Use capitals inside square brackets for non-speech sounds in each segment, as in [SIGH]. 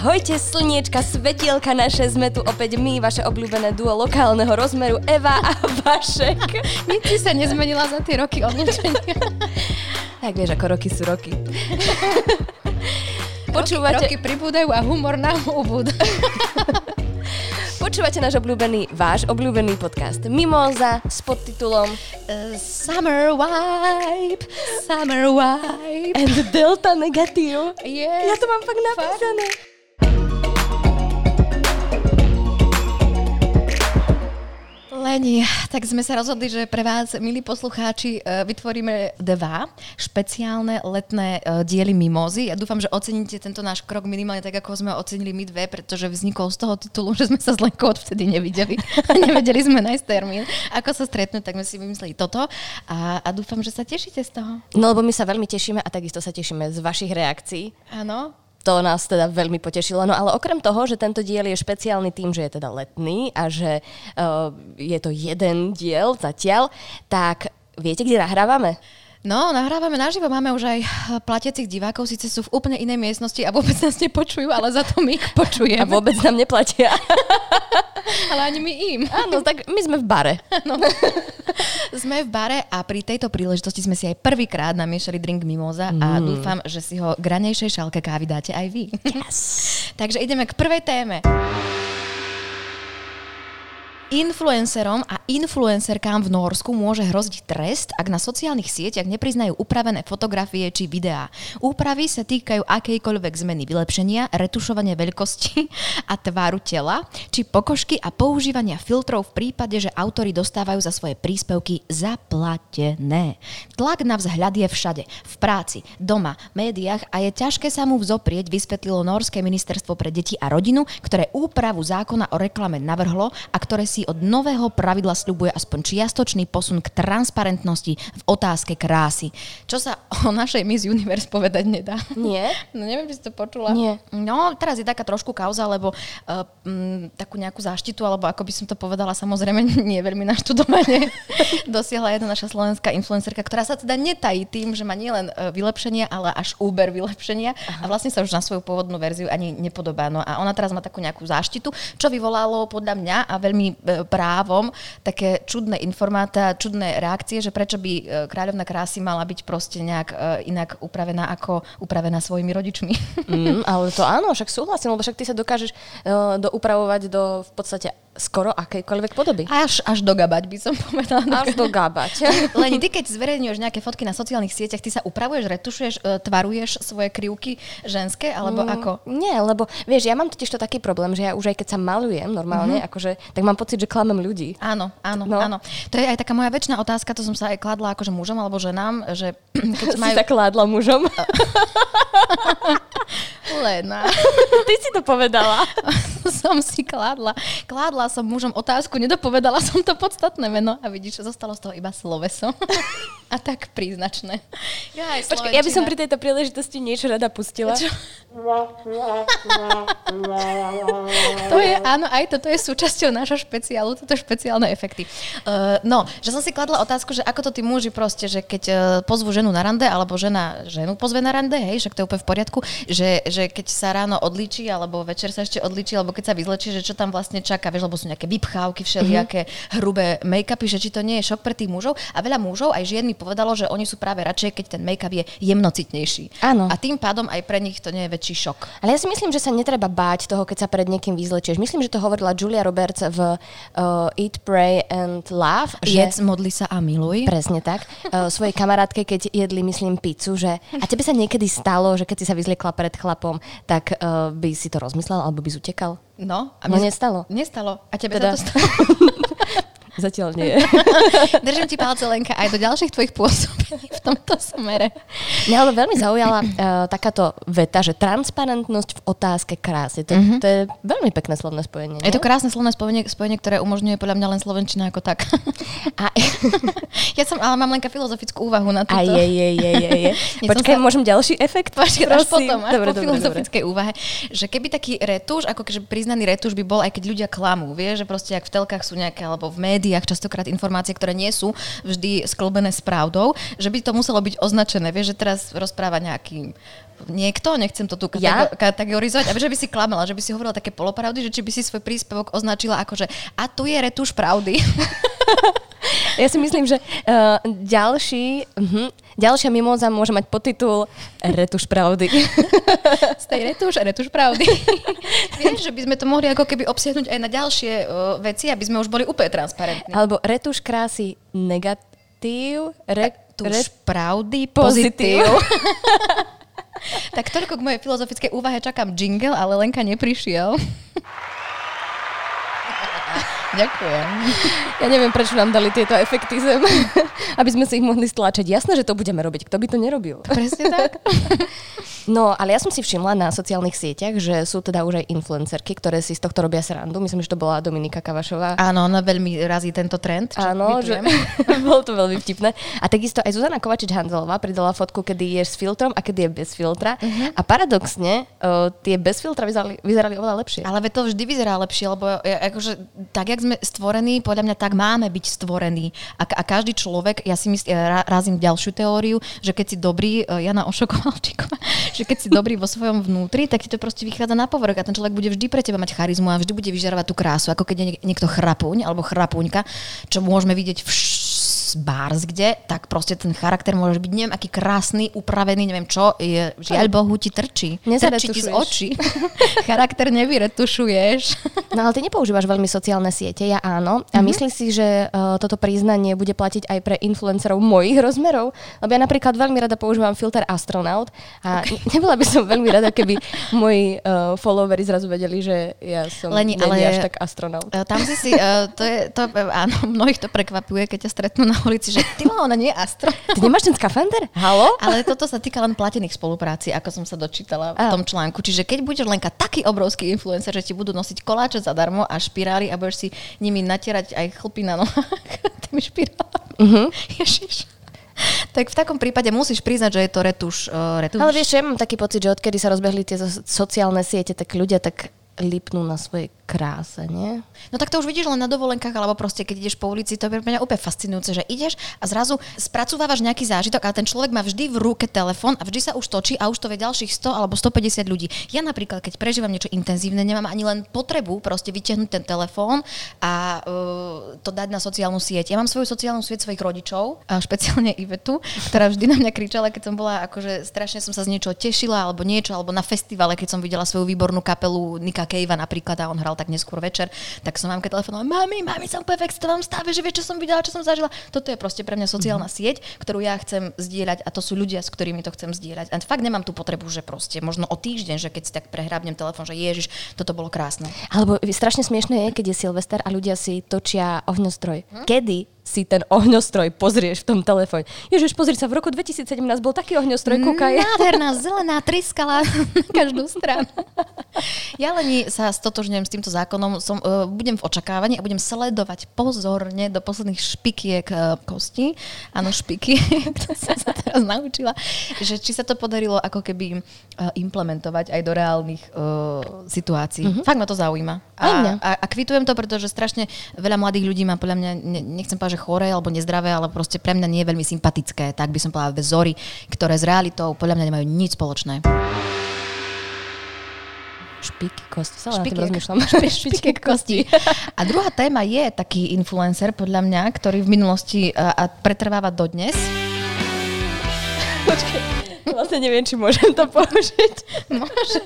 Ahojte slniečka, svetielka naše, sme tu opäť my, vaše obľúbené duo lokálneho rozmeru Eva a [LAUGHS] Vašek. [LAUGHS] Nič si sa nezmenila za tie roky odlučenia. [LAUGHS] Tak vieš, ako roky sú roky. Počúvate... Roky, roky pribúdajú a humor nám ubúda. Počúvate náš obľúbený, váš obľúbený podcast Mimoza s podtitulom uh, Summer Wipe, Summer Wipe and Delta Negative. Yes, ja to mám fakt napísané. Fakt? Leni, tak sme sa rozhodli, že pre vás, milí poslucháči, e, vytvoríme dva špeciálne letné e, diely Mimozy. Ja dúfam, že oceníte tento náš krok minimálne tak, ako sme ocenili my dve, pretože vznikol z toho titulu, [LAUGHS] že sme sa s Lenkou odvtedy nevideli a [LAUGHS] nevedeli sme nájsť termín. Ako sa stretnúť, tak sme si vymysleli toto a, a dúfam, že sa tešíte z toho. No lebo my sa veľmi tešíme a takisto sa tešíme z vašich reakcií. Áno, to nás teda veľmi potešilo. No ale okrem toho, že tento diel je špeciálny tým, že je teda letný a že uh, je to jeden diel zatiaľ, tak viete, kde nahrávame? No, nahrávame naživo, máme už aj platiacich divákov, síce sú v úplne inej miestnosti a vôbec nás nepočujú, ale za to my ich počujeme. A vôbec nám neplatia. [LAUGHS] ale ani my im. Áno, tak my sme v bare. [LAUGHS] No. [LAUGHS] Sme v bare a pri tejto príležitosti sme si aj prvýkrát namiešali drink Mimoza mm. a dúfam, že si ho granejšej šálke kávy dáte aj vy. Yes. [LAUGHS] Takže ideme k prvej téme. Influencerom a influencerkám v Norsku môže hroziť trest, ak na sociálnych sieťach nepriznajú upravené fotografie či videá. Úpravy sa týkajú akejkoľvek zmeny vylepšenia, retušovania veľkosti a tváru tela, či pokožky a používania filtrov v prípade, že autory dostávajú za svoje príspevky zaplatené. Tlak na vzhľad je všade. V práci, doma, médiách a je ťažké sa mu vzoprieť, vysvetlilo Norské ministerstvo pre deti a rodinu, ktoré úpravu zákona o reklame navrhlo a ktoré si si od nového pravidla sľubuje aspoň čiastočný posun k transparentnosti v otázke krásy. Čo sa [LAUGHS] o našej Miss Universe povedať nedá. Nie? [LAUGHS] No neviem, či si to počula. Nie. No, teraz je taká trošku kauza, lebo uh, m, takú nejakú záštitu, alebo ako by som to povedala, samozrejme [LAUGHS] nie veľmi naštudovanie, dosiahla jedna naša slovenská influencerka, ktorá sa teda netají tým, že má nielen uh, vylepšenia, ale až úber vylepšenia Aha. a vlastne sa už na svoju pôvodnú verziu ani nepodobá. No a ona teraz má takú nejakú záštitu, čo vyvolalo podľa mňa a veľmi právom také čudné informáta, čudné reakcie, že prečo by e, kráľovna krásy mala byť proste nejak e, inak upravená ako upravená svojimi rodičmi. Mm, ale to áno, však súhlasím, lebo však ty sa dokážeš uh, doupravovať do v podstate skoro akejkoľvek podoby. Až, až do gabať by som povedala. Až do gabať. [LAUGHS] Len ty, keď zverejňuješ nejaké fotky na sociálnych sieťach, ty sa upravuješ, retušuješ, tvaruješ svoje krivky ženské, alebo mm, ako? Nie, lebo vieš, ja mám totiž to taký problém, že ja už aj keď sa malujem normálne, mm-hmm. akože, tak mám pocit, že klamem ľudí. Áno, áno, no. áno. To je aj taká moja väčšiná otázka, to som sa aj kladla akože mužom alebo ženám, že [CLEARS THROAT] keď [LAUGHS] majú... Si sa kladla mužom? [LAUGHS] Lena. [LAUGHS] Ty si to povedala. [LAUGHS] som si kladla. Kladla som mužom otázku, nedopovedala som to podstatné meno a vidíš, zostalo z toho iba sloveso. [LAUGHS] a tak príznačné. Ja, aj Počkej, ja by som pri tejto príležitosti niečo rada pustila. Čo? to je, áno, aj toto je súčasťou nášho špeciálu, toto špeciálne efekty. Uh, no, že som si kladla otázku, že ako to tí muži proste, že keď uh, pozvu ženu na rande, alebo žena ženu pozve na rande, hej, však to je úplne v poriadku, že, že keď sa ráno odličí, alebo večer sa ešte odličí, alebo keď sa vyzlečí, že čo tam vlastne čaká, vieš, lebo sú nejaké vypchávky, všelijaké mm-hmm. hrubé make-upy, že či to nie je šok pre tých mužov. A veľa mužov, aj žien mi povedalo, že oni sú práve radšej, keď ten make-up je jemnocitnejší. Áno. A tým pádom aj pre nich to nie je väčší šok. Ale ja si myslím, že sa netreba báť toho, keď sa pred niekým vyzlečieš. Myslím, že to hovorila Julia Roberts v uh, Eat, Pray and Love. Že... Jedz, modli sa a miluj. Presne tak. Uh, svojej kamarátke, keď jedli, myslím, pizzu, že a tebe sa niekedy stalo, že keď si sa vyzliekla pred chlapom, tak uh, by si to rozmyslel alebo by zutekal? No. A mne no nestalo. Nestalo. A tebe teda... sa to stalo? [LAUGHS] Zatiaľ nie. [LAUGHS] Držím ti palce, Lenka, aj do ďalších tvojich pôsobení v tomto smere. Mňa ale veľmi zaujala uh, takáto veta, že transparentnosť v otázke krásy. To, mm-hmm. to je veľmi pekné slovné spojenie. Nie? Je to krásne slovné spojenie, spojenie, ktoré umožňuje podľa mňa len slovenčina ako tak. A, [LAUGHS] ja som, ale mám len filozofickú úvahu na toto. A je, je, je, je. je. [LAUGHS] Počkaj, sa... môžem ďalší efekt? Počkaj, až potom, až dobre, po dobre, filozofickej dobre. úvahe. Že keby taký retuš, ako keďže priznaný retuš by bol, aj keď ľudia klamú, vie, že proste ak v telkách sú nejaké, alebo v médiách médiách častokrát informácie, ktoré nie sú vždy sklbené s pravdou, že by to muselo byť označené. Vieš, že teraz rozpráva nejaký niekto, nechcem to tu Ja? katego- kategorizovať, a že by si klamala, že by si hovorila také polopravdy, že či by si svoj príspevok označila ako, že a tu je retuš pravdy. [LAUGHS] Ja si myslím, že uh, ďalší, uh-huh, ďalšia mimoza môže mať podtitul Retuš pravdy. Z tej retuš a retuš pravdy. Vieš, že by sme to mohli ako keby obsiahnuť aj na ďalšie uh, veci, aby sme už boli úplne transparentní. Alebo retuš krásy negatív, re, Retuš pravdy pozitív. pozitív. tak toľko k mojej filozofickej úvahe. Čakám jingle, ale Lenka neprišiel. Ďakujem. Ja neviem, prečo nám dali tieto efekty zem, [LAUGHS] aby sme si ich mohli stlačiť. Jasné, že to budeme robiť. Kto by to nerobil? Presne tak. [LAUGHS] No, ale ja som si všimla na sociálnych sieťach, že sú teda už aj influencerky, ktoré si z tohto robia srandu. Myslím, že to bola Dominika Kavašová. Áno, ona veľmi razí tento trend. Áno, že [LAUGHS] bolo to veľmi vtipné. A takisto aj Zuzana Kovačič-Hanzelová pridala fotku, kedy je s filtrom a kedy je bez filtra. Mhm. A paradoxne, uh, tie bez filtra vyzerali, vyzerali oveľa lepšie. Ale to vždy vyzerá lepšie, lebo akože, tak, jak sme stvorení, podľa mňa tak máme byť stvorení. A, a každý človek, ja si myslím, ja ra- razím ďalšiu teóriu, že keď si dobrý, e, Jana Ošokovalčíková, že keď si dobrý vo svojom vnútri, tak ti to proste vychádza na povrch a ten človek bude vždy pre teba mať charizmu a vždy bude vyžarovať tú krásu, ako keď je niek- niekto chrapuň alebo chrapuňka, čo môžeme vidieť v bárs kde, tak proste ten charakter môže byť neviem aký krásny, upravený, neviem čo, je, žiaľ Bohu ti trčí. Trčí ti z očí. [LAUGHS] charakter nevyretušuješ. No ale ty nepoužívaš veľmi sociálne siete, ja áno. A Mhm. myslíš si, že uh, toto priznanie bude platiť aj pre influencerov mojich rozmerov? Lebo ja napríklad veľmi rada používam filter astronaut a okay. [LAUGHS] nebola by som veľmi rada, keby moji uh, followery zrazu vedeli, že ja som Leni, ale- až tak astronaut. E, Tam si si, uh, to je, to, áno, mnohých to prekvapuje, keď ťa stretnú na ulici, že ty ona nie je astro. Ty nemáš ten skafander? Halo? Ale toto sa týka len platených spolupráci, ako som sa dočítala v tom článku. Čiže keď budeš Lenka taký obrovský influencer, že ti budú nosiť koláče zadarmo a špirály a budeš si nimi natierať aj chlpy na nohách [LAUGHS] tými špirálami. Mhm. Ježiš. Tak v takom prípade musíš priznať, že je to retuš. Uh, retuš. Ale vieš, ja mám taký pocit, že odkedy sa rozbehli tie so- sociálne siete, tak ľudia tak lipnú na svojej kráse, nie? No tak to už vidíš len na dovolenkách, alebo proste keď ideš po ulici, to je pre mňa úplne fascinujúce, že ideš a zrazu spracovávaš nejaký zážitok a ten človek má vždy v ruke telefón a vždy sa už točí a už to vie ďalších 100 alebo 150 ľudí. Ja napríklad, keď prežívam niečo intenzívne, nemám ani len potrebu proste vytiahnuť ten telefón a uh, to dať na sociálnu sieť. Ja mám svoju sociálnu sieť svojich rodičov, a špeciálne Ivetu, ktorá vždy na mňa kričala, keď som bola akože strašne som sa z niečoho tešila alebo niečo, alebo na festivale, keď som videla svoju výbornú kapelu Nika Cavea napríklad a on hral tak neskôr večer, tak som mamke telefonovala, mami, mami, som úplne v extrémnom stave, že vieš, čo som videla, čo som zažila. Toto je proste pre mňa sociálna sieť, ktorú ja chcem zdieľať a to sú ľudia, s ktorými to chcem zdieľať. A fakt nemám tú potrebu, že proste možno o týždeň, že keď si tak prehrabnem telefón, že ježiš, toto bolo krásne. Alebo strašne smiešné je, keď je Silvester a ľudia si točia ohňostroj. Kedy si ten ohňostroj pozrieš v tom telefóne? Ježiš, pozri sa, v roku 2017 bol taký ohňostroj, kúkaj. Nádherná [LAUGHS] zelená triskala na každú stranu. [LAUGHS] Ja len sa stotožňujem s týmto zákonom. Som, uh, budem v očakávaní a budem sledovať pozorne do posledných špikiek uh, kosti. Áno, špiky, [LAUGHS] to som sa teraz naučila. Že či sa to podarilo ako keby uh, implementovať aj do reálnych uh, situácií. Mm-hmm. Fakt ma to zaujíma. A, a, a kvitujem to, pretože strašne veľa mladých ľudí má podľa mňa, ne, nechcem povedať, že choré alebo nezdravé, ale proste pre mňa nie je veľmi sympatické. Tak by som povedala vzory, ktoré s realitou podľa mňa nemajú nič spoločné. Špiky kosti, tým Špikiek. rozmýšľam. [LAUGHS] Špi- špikiek kosti. A druhá téma je taký influencer, podľa mňa, ktorý v minulosti a, a pretrváva dodnes. [LAUGHS] Počkej, vlastne neviem, či môžem to použiť. Môže.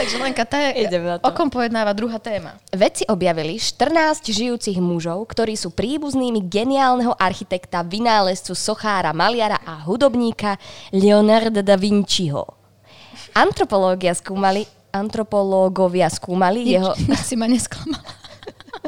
Takže Lenka, tá je, Idem na to. o kom pojednáva druhá téma. Vedci objavili 14 žijúcich mužov, ktorí sú príbuznými geniálneho architekta, vynálezcu, sochára, maliara a hudobníka Leonarda da Vinciho. Antropológia skúmali, antropológovia skúmali jeho... [LAUGHS] si ma nesklamala.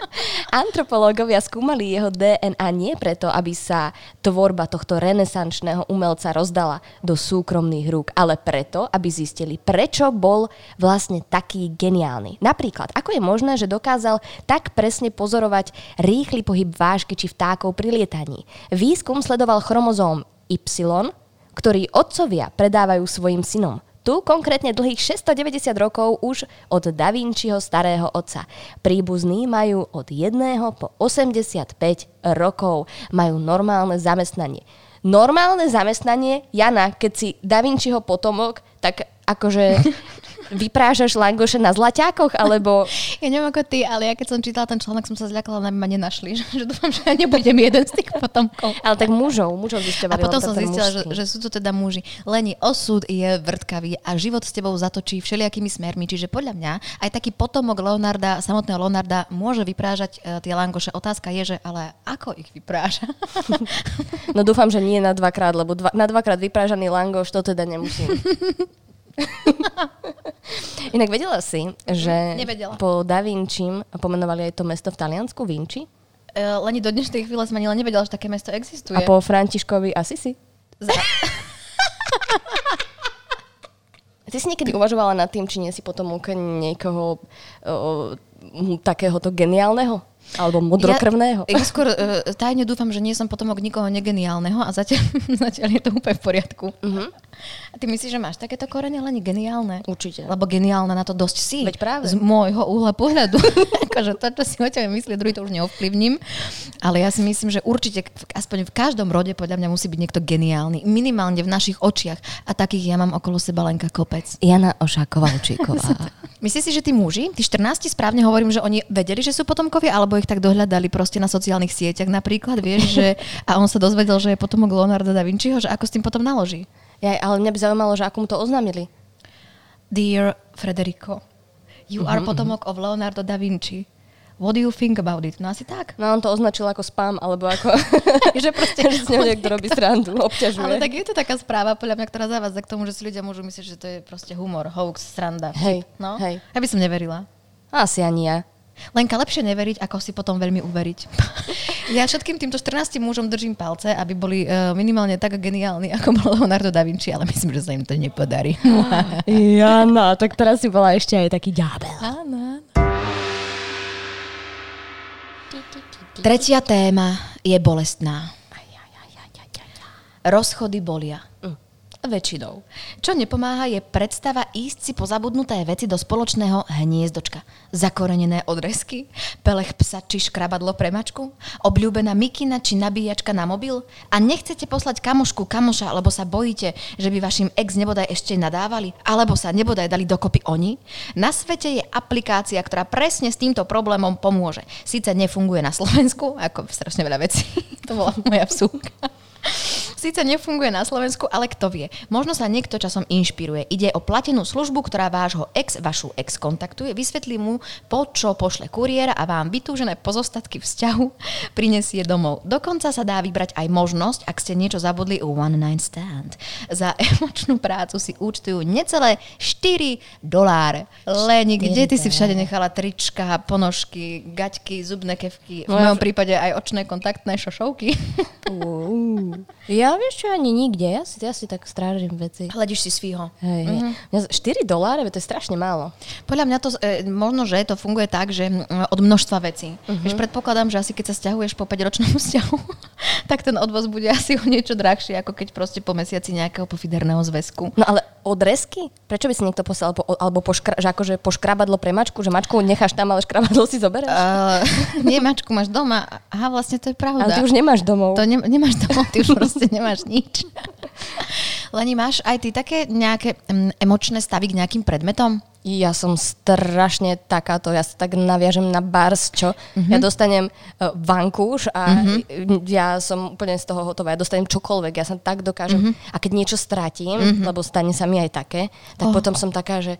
[LAUGHS] Antropológovia skúmali jeho DNA nie preto, aby sa tvorba tohto renesančného umelca rozdala do súkromných rúk, ale preto, aby zistili, prečo bol vlastne taký geniálny. Napríklad, ako je možné, že dokázal tak presne pozorovať rýchly pohyb vážky či vtákov pri lietaní. Výskum sledoval chromozóm Y, ktorý otcovia predávajú svojim synom. Tu konkrétne dlhých 690 rokov už od Da Vinciho starého otca. Príbuzní majú od 1 po 85 rokov. Majú normálne zamestnanie. Normálne zamestnanie, Jana, keď si Da Vinciho potomok, tak akože [LAUGHS] vyprážaš langoše na zlaťákoch, [LAUGHS] alebo... Ja neviem ako ty, ale ja keď som čítala ten článok, som sa zľakala, aby ma nenašli. [LAUGHS] Že, dúfam, že ja nebudem jeden z tých potomkov. Ale tak mužov, mužov zisťovali. A potom som zistila, že, že sú to teda muži. Leni, osud je vrtkavý a život s tebou zatočí všelijakými smermi. Čiže podľa mňa aj taký potomok Leonarda, samotného Leonarda môže vyprážať uh, tie langoše. Otázka je, že ale ako ich vypráža? [LAUGHS] no dúfam, že nie na dvakrát, lebo dva, na dvakrát vyprážaný langoš to teda nemusím. [LAUGHS] Inak vedela si, že Nevedela. po Da Vinčím pomenovali aj to mesto v Taliansku Vinci? Uh, Leni, do dnešnej chvíle som ani len nevedela, že také mesto existuje. A po Františkovi Asisi? Za... [LAUGHS] Ty si niekedy uvažovala nad tým, či nie si potom niekoho o, takéhoto geniálneho? Alebo modrokrvného. Ja, ja skôr uh, tajne dúfam, že nie som potomok nikoho negeniálneho a zatiaľ, [LAUGHS] zatiaľ je to úplne v poriadku. Uh-huh. A ty myslíš, že máš takéto korene, len geniálne? Určite. Lebo geniálne na to dosť si. Veď práve. Z môjho uhla pohľadu. [LAUGHS] akože to, čo si o tebe myslí, druhý to už neovplyvním. Ale ja si myslím, že určite, aspoň v každom rode, podľa mňa musí byť niekto geniálny. Minimálne v našich očiach. A takých ja mám okolo seba Lenka Kopec. Jana Ošáková-Učíková. [LAUGHS] Myslíš si, že tí muži, tí 14 správne hovorím, že oni vedeli, že sú potomkovia, alebo ich tak dohľadali proste na sociálnych sieťach napríklad, vieš, že a on sa dozvedel, že je potomok Leonarda da Vinciho, že ako s tým potom naloží. Ja, ale mňa by zaujímalo, že ako mu to oznámili. Dear Federico, you uh-huh, are potomok uh-huh. of Leonardo da Vinci. What do you think about it? No asi tak. No on to označil ako spam, alebo ako... [LAUGHS] že proste... [LAUGHS] že s ňou niekto robí srandu, obťažuje. Ale tak je to taká správa, podľa mňa, ktorá zavádza k tomu, že si ľudia môžu myslieť, že to je proste humor, hoax, sranda. Hej, no? hej. Ja by som neverila. Asi ani ja. Lenka, lepšie neveriť, ako si potom veľmi uveriť. [LAUGHS] ja všetkým týmto 14 mužom držím palce, aby boli uh, minimálne tak geniálni, ako bol Leonardo da Vinci, ale myslím, že sa im to nepodarí. [LAUGHS] Jana, tak teraz si bola ešte aj taký ďábel. Áno. Tretia téma je bolestná. Rozchody bolia. Väčšinou. Čo nepomáha je predstava ísť si po zabudnuté veci do spoločného hniezdočka. Zakorenené odresky, pelech psa či škrabadlo pre mačku, obľúbená mikina či nabíjačka na mobil a nechcete poslať kamošku kamoša, lebo sa bojíte, že by vašim ex nebodaj ešte nadávali, alebo sa nebodaj dali dokopy oni. Na svete je aplikácia, ktorá presne s týmto problémom pomôže. Sice nefunguje na Slovensku, ako strašne veľa vecí, [LAUGHS] to bola moja vsúka. Síce nefunguje na Slovensku, ale kto vie. Možno sa niekto časom inšpiruje. Ide o platenú službu, ktorá vášho ex, vašu ex kontaktuje, vysvetlí mu, po čo pošle kuriér a vám vytúžené pozostatky vzťahu [LAUGHS] prinesie domov. Dokonca sa dá vybrať aj možnosť, ak ste niečo zabudli u One Night Stand. Za [LAUGHS] emočnú prácu si účtujú necelé 4 doláre. Leni, kde ty si všade nechala trička, ponožky, gaťky, zubné kevky, v mojom prípade aj očné kontaktné šošovky? Uh, [LAUGHS] ja vieš čo, ani nikde. Ja si, ja si tak strážim veci. Hľadíš si svýho. Hej. Mm-hmm. 4 doláre, to je strašne málo. Podľa mňa to, e, možno, že to funguje tak, že od množstva vecí. Mm-hmm. Vieš, predpokladám, že asi keď sa stiahuješ po 5-ročnom [LAUGHS] vzťahu, tak ten odvoz bude asi o niečo drahší, ako keď proste po mesiaci nejakého pofiderného zväzku. No ale odresky? Prečo by si niekto poslal, po, alebo po škra, že akože po škrabadlo pre mačku, že mačku necháš tam, ale škrabadlo si zoberieš? Uh, [LAUGHS] nie, mačku máš doma. Aha, vlastne to je pravda. Ale ty už nemáš domov. To ne, nemáš domov, ty už proste nemáš [LAUGHS] nič. [LAUGHS] Leni, máš aj ty také nejaké mm, emočné stavy k nejakým predmetom? Ja som strašne takáto, ja sa tak naviažem na bars, čo? Mm-hmm. Ja dostanem uh, vankúš a mm-hmm. ja som úplne z toho hotová. Ja dostanem čokoľvek, ja sa tak dokážem. Mm-hmm. A keď niečo stratím, mm-hmm. lebo stane sa mi aj také, tak oh. potom som taká, že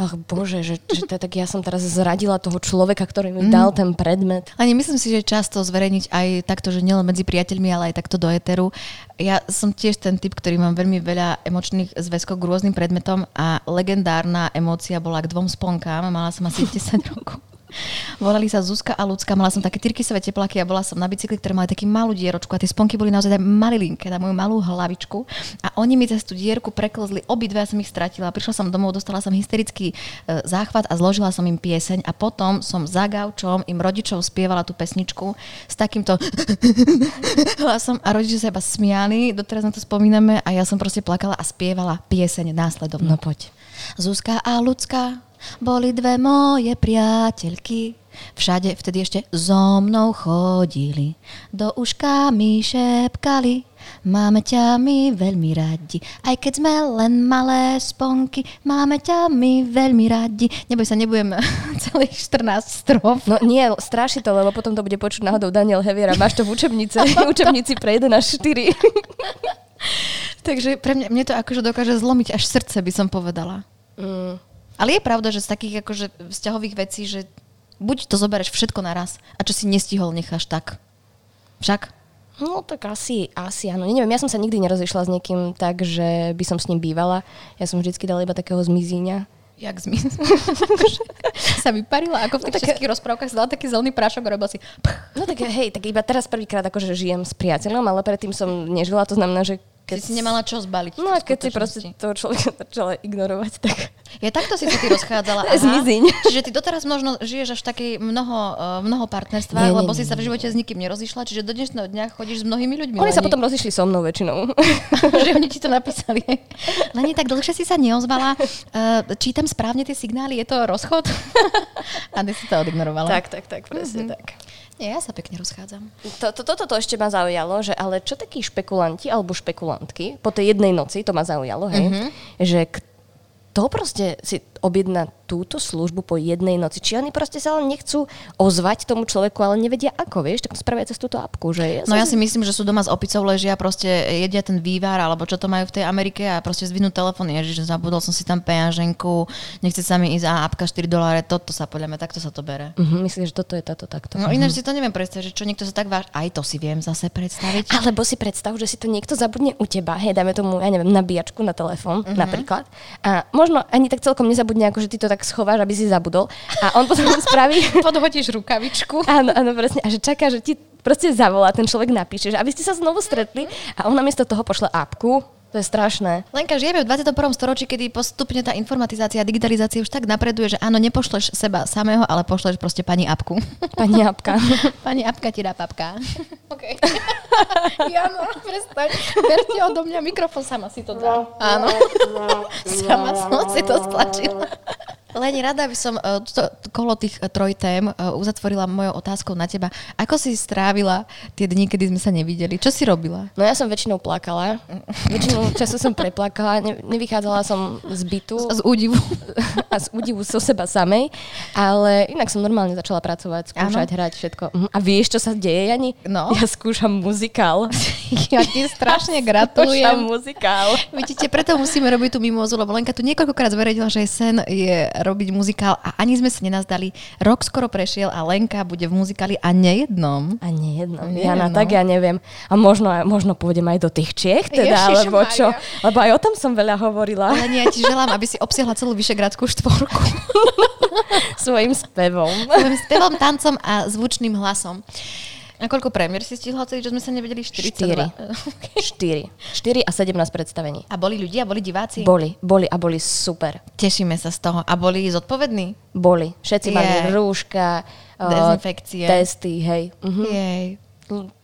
ach bože, že, že to, tak ja som teraz zradila toho človeka, ktorý mi mm. dal ten predmet. Ani myslím si, že často zverejniť aj takto, že nielen medzi priateľmi, ale aj takto do eteru. Ja som tiež ten typ, ktorý mám veľmi veľa emočných zväzkov k rôznym predmetom a legendárna emócia bola k dvom sponkám, mala som asi 10 rokov. Volali sa Zuzka a Lucka, mala som také tyrkysové teplaky a bola som na bicykli, ktoré mali taký malú dieročku a tie sponky boli naozaj malilinké na moju malú hlavičku a oni mi cez tú dierku preklzli, obidve som ich stratila. Prišla som domov, dostala som hysterický e, záchvat a zložila som im pieseň a potom som za gaučom im rodičov spievala tú pesničku s takýmto [LAUGHS] hlasom a rodičia sa iba smiali, doteraz na to spomíname a ja som proste plakala a spievala pieseň následovno. No poď. Zuzka a Lucka boli dve moje priateľky. Všade vtedy ešte so mnou chodili. Do uška mi šepkali. Máme ťa my veľmi radi. Aj keď sme len malé sponky, máme ťa my veľmi radi. Neboj sa, nebudem [LAUGHS] celých 14 strof. No nie, straší to, lebo potom to bude počuť náhodou Daniel Heviera. Máš to v učebnice, [LAUGHS] učebnici pre 1 až 4. [LAUGHS] Takže pre mňa, mne to akože dokáže zlomiť až srdce, by som povedala. Mm. Ale je pravda, že z takých akože vzťahových vecí, že buď to zoberieš všetko naraz a čo si nestihol, necháš tak. Však? No tak asi, asi áno. Neviem, ja som sa nikdy nerozišla s niekým tak, že by som s ním bývala. Ja som vždycky dala iba takého zmizíňa. Jak zmiz? [LAUGHS] sa vyparila, ako v tých no, tak, českých rozprávkach dala taký zelený prášok a robil si... No tak hej, tak iba teraz prvýkrát akože žijem s priateľom, ale predtým som nežila, to znamená, že keď si nemala čo zbaliť. No a keď si proste toho človeka [LAUGHS] začala ignorovať, tak... Ja takto si sa ty [LAUGHS] rozchádzala. Zmiziň. Čiže ty doteraz možno žiješ až v takej mnoho, uh, mnoho partnerstvách, lebo nie, si sa v živote s nikým nerozišla, čiže do dnešného dňa chodíš s mnohými ľuďmi. Oni Leni. sa potom rozišli so mnou väčšinou. [LAUGHS] že oni ti to napísali. Leni, tak dlhšie si sa neozvala. Uh, čítam správne tie signály, je to rozchod? a ty si to odignorovala. Tak, tak, tak, presne mm-hmm. tak. Nie, ja sa pekne rozchádzam. To, to, toto to ešte ma zaujalo, že ale čo takí špekulanti alebo špekulantky, po tej jednej noci to ma zaujalo, hej, mm-hmm. že kto proste si objedná túto službu po jednej noci. Či oni proste sa len nechcú ozvať tomu človeku, ale nevedia ako, vieš, tak to spravia cez túto apku. Že ja no ja si myslím, že sú doma s opicou ležia, proste jedia ten vývar, alebo čo to majú v tej Amerike a proste zvinú telefón, ježiš, zabudol som si tam peňaženku, nechce sa mi ísť a apka 4 doláre, toto sa podľa mňa, takto sa to bere. Uh-huh, myslím, že toto je táto takto. No uh-huh. ináč si to neviem predstaviť, že čo niekto sa tak váž, aj to si viem zase predstaviť. Alebo si predstav, že si to niekto zabudne u teba, hej, dáme tomu, ja neviem, nabíjačku na telefón uh-huh. napríklad. A možno ani tak celkom nezabudne, ako že ty to tak schováš, aby si zabudol. A on potom [LAUGHS] spraví... [LAUGHS] Podhodíš rukavičku. Áno, áno, presne. A že čaká, že ti proste zavolá, ten človek napíše, že aby ste sa znovu stretli a on namiesto toho pošle apku, to je strašné. Lenka, žijeme v 21. storočí, kedy postupne tá informatizácia a digitalizácia už tak napreduje, že áno, nepošleš seba samého, ale pošleš proste pani apku. Pani apka. [LAUGHS] pani apka ti dá papka. [LAUGHS] OK. [LAUGHS] Jano, prestaň. Berte odo mňa mikrofón, sama si to dá. Áno. sama som si to stlačila. Leni, rada by som uh, to, kolo tých uh, troj tém uh, uzatvorila mojou otázkou na teba. Ako si strávila tie dni, kedy sme sa nevideli? Čo si robila? No ja som väčšinou plakala. Väčšinou času som preplakala. Ne, nevychádzala som z bytu. Z, z údivu. A z údivu so seba samej. Ale inak som normálne začala pracovať, skúšať, ano? hrať všetko. Mhm. A vieš, čo sa deje, Jani? No. Ja skúšam muzikál. [LAUGHS] ja ti strašne gratulujem. Skúšam muzikál. Vidíte, preto musíme robiť tú mimozu, lebo Lenka tu niekoľkokrát zverejnila, že sen je robiť muzikál a ani sme sa nenazdali. Rok skoro prešiel a Lenka bude v muzikáli a nejednom. A nejednom. Jana, tak ja neviem. A možno, možno pôjdem aj do tých Čiech teda, Ježiš alebo čo. Lebo aj o tom som veľa hovorila. Ale nie, ja ti želám, aby si obsiahla celú Vyšegradskú štvorku. [LAUGHS] Svojim spevom. Svojim spevom, tancom a zvučným hlasom. A koľko premiér si stihla celý, že sme sa nevedeli? 42. 4. 4. 4 a 17 predstavení. A boli ľudia, boli diváci? Boli, boli a boli super. Tešíme sa z toho. A boli zodpovední? Boli. Všetci yeah. mali rúška, dezinfekcie, testy, hej. Uh-huh. Jej.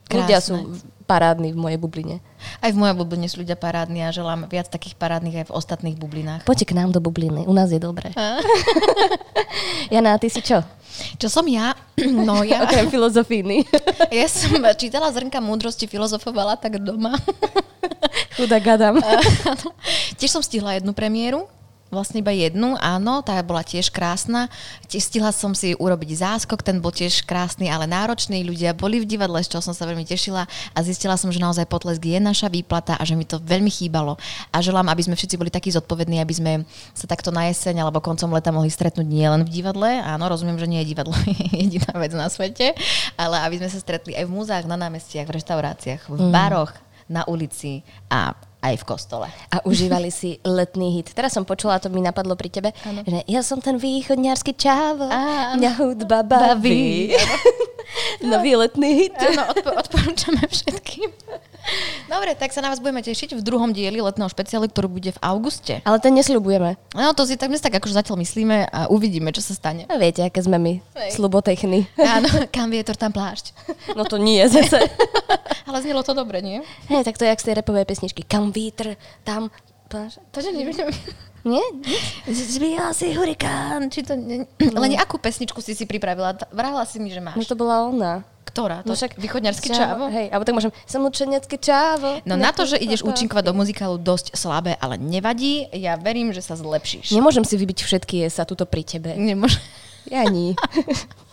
Ľudia sú parádni v mojej bubline. Aj v mojej bubline sú ľudia parádni a želám viac takých parádnych aj v ostatných bublinách. Poďte k nám do bubliny, u nás je dobré. [LAUGHS] Jana, ty si čo? Čo som ja? [CLEARS THROAT] No ja... Okrem filozofíny. [LAUGHS] ja som čítala zrnka múdrosti, filozofovala tak doma. Chuda gadam. [LAUGHS] Tiež som stihla jednu premiéru Vlastne iba jednu, áno, tá bola tiež krásna. Stihla som si urobiť záskok, ten bol tiež krásny, ale náročný. Ľudia boli v divadle, z čoho som sa veľmi tešila a zistila som, že naozaj potlesk je naša výplata a že mi to veľmi chýbalo. A želám, aby sme všetci boli takí zodpovední, aby sme sa takto na jeseň alebo koncom leta mohli stretnúť nielen v divadle. Áno, rozumiem, že nie je divadlo [LAUGHS] jediná vec na svete, ale aby sme sa stretli aj v múzeách, na námestiach, v reštauráciách, v mm. baroch, na ulici a aj v kostole. A užívali si letný hit. Teraz som počula, to mi napadlo pri tebe, Áno. že ja som ten východňarský čávo, Áno. mňa hudba baví. [LAUGHS] Nový letný hit. Áno, odpo- odporúčame všetkým. Dobre, tak sa na vás budeme tešiť v druhom dieli letného špeciálu, ktorý bude v auguste. Ale ten nesľubujeme. No to si tak, my si tak akože zatiaľ myslíme a uvidíme, čo sa stane. A viete, aké sme my, Hej. slubotechny. Áno, kam vietor, tam plášť. No to nie zase. [LAUGHS] Ale znelo to dobre, nie? Hej, tak to je jak z tej repovej pesničky. Kam vítr, tam... To, že neviem. Nie? Zvíjal si hurikán, či to... Ne... Len akú pesničku si si pripravila? Vrahla si mi, že No máš. to bola ona. Ktorá? To No však východňarský čávo? Hej, alebo tak môžem, som učenecký čávo. No na to, že ideš Nepoznáva. účinkovať do muzikálu dosť slabé, ale nevadí, ja verím, že sa zlepšíš. Nemôžem si vybiť všetky sa tuto pri tebe. Nemôže. Ja nie. [LAUGHS]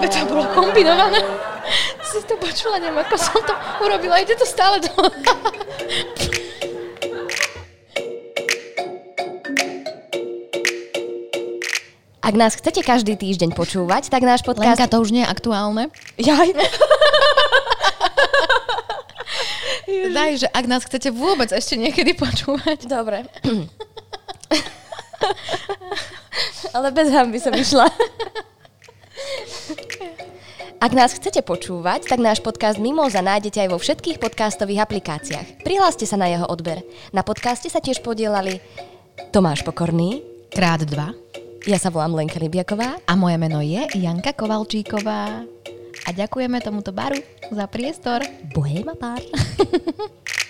Veď to bolo kombinované. Si to počula, neviem, ako som to urobila. Ide to stále do... Ak nás chcete každý týždeň počúvať, tak náš podcast... Lenka, to už nie je aktuálne. Jaj. Daj, že ak nás chcete vôbec ešte niekedy počúvať. Dobre. [CLEARS THROAT] Ale bez hamby som išla. Ak nás chcete počúvať, tak náš podcast Mimoza nájdete aj vo všetkých podcastových aplikáciách. Prihláste sa na jeho odber. Na podcaste sa tiež podielali Tomáš Pokorný, Krát dva. ja sa volám Lenka Libiaková A moje meno je Janka Kovalčíková. A ďakujeme tomuto baru za priestor. Bohema pár. [LAUGHS]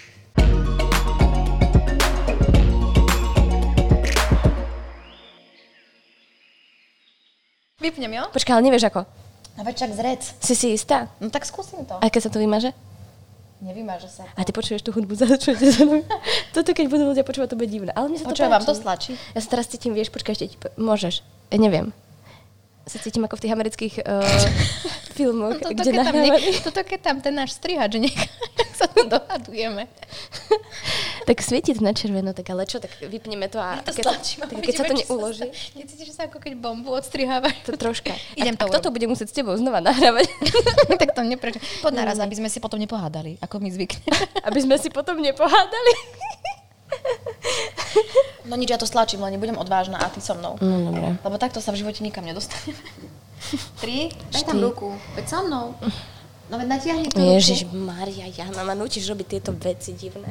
Vypnem, jo? Počkaj, ale nevieš ako. A veď zrec. Si si istá? No tak skúsim to. Aké sa to vymaže? Nevymaže sa. A ty počuješ tú hudbu za čo Toto keď budú ľudia počúvať, to bude divné. Ale mne sa to Počujem, vám páči. to stlačí? Ja sa teraz cítim, vieš, počkaj, ešte ti po- môžeš. Ja neviem. Sa cítim ako v tých amerických uh, [LAUGHS] filmoch, No toto, kde keď tam nahrávali. toto keď tam ten náš strihač nechá, [LAUGHS] sa tu dohadujeme. [LAUGHS] tak svieti to na červeno, tak ale čo, tak vypneme to a To keď, stlačím. tak, keď sa to neuloží. Necítiš sa ako keď bombu odstrihávaš? to troška. [LAUGHS] Idem a, a kto to bude musieť s tebou znova nahrávať? [LAUGHS] tak to nepreč. Poď naraz, aby sme si potom nepohádali, ako my zvykneme. [LAUGHS] Aby sme si potom nepohádali. No nič, ja to stlačím, len nebudem odvážna a ty so mnou. No dobre. Lebo takto sa v živote nikam nedostaneme. Tri, daj tam ruku. Veď so mnou. No veď natiahni tú Ježiš, ruku. Maria, Jana, ma nutíš robiť tieto veci divné.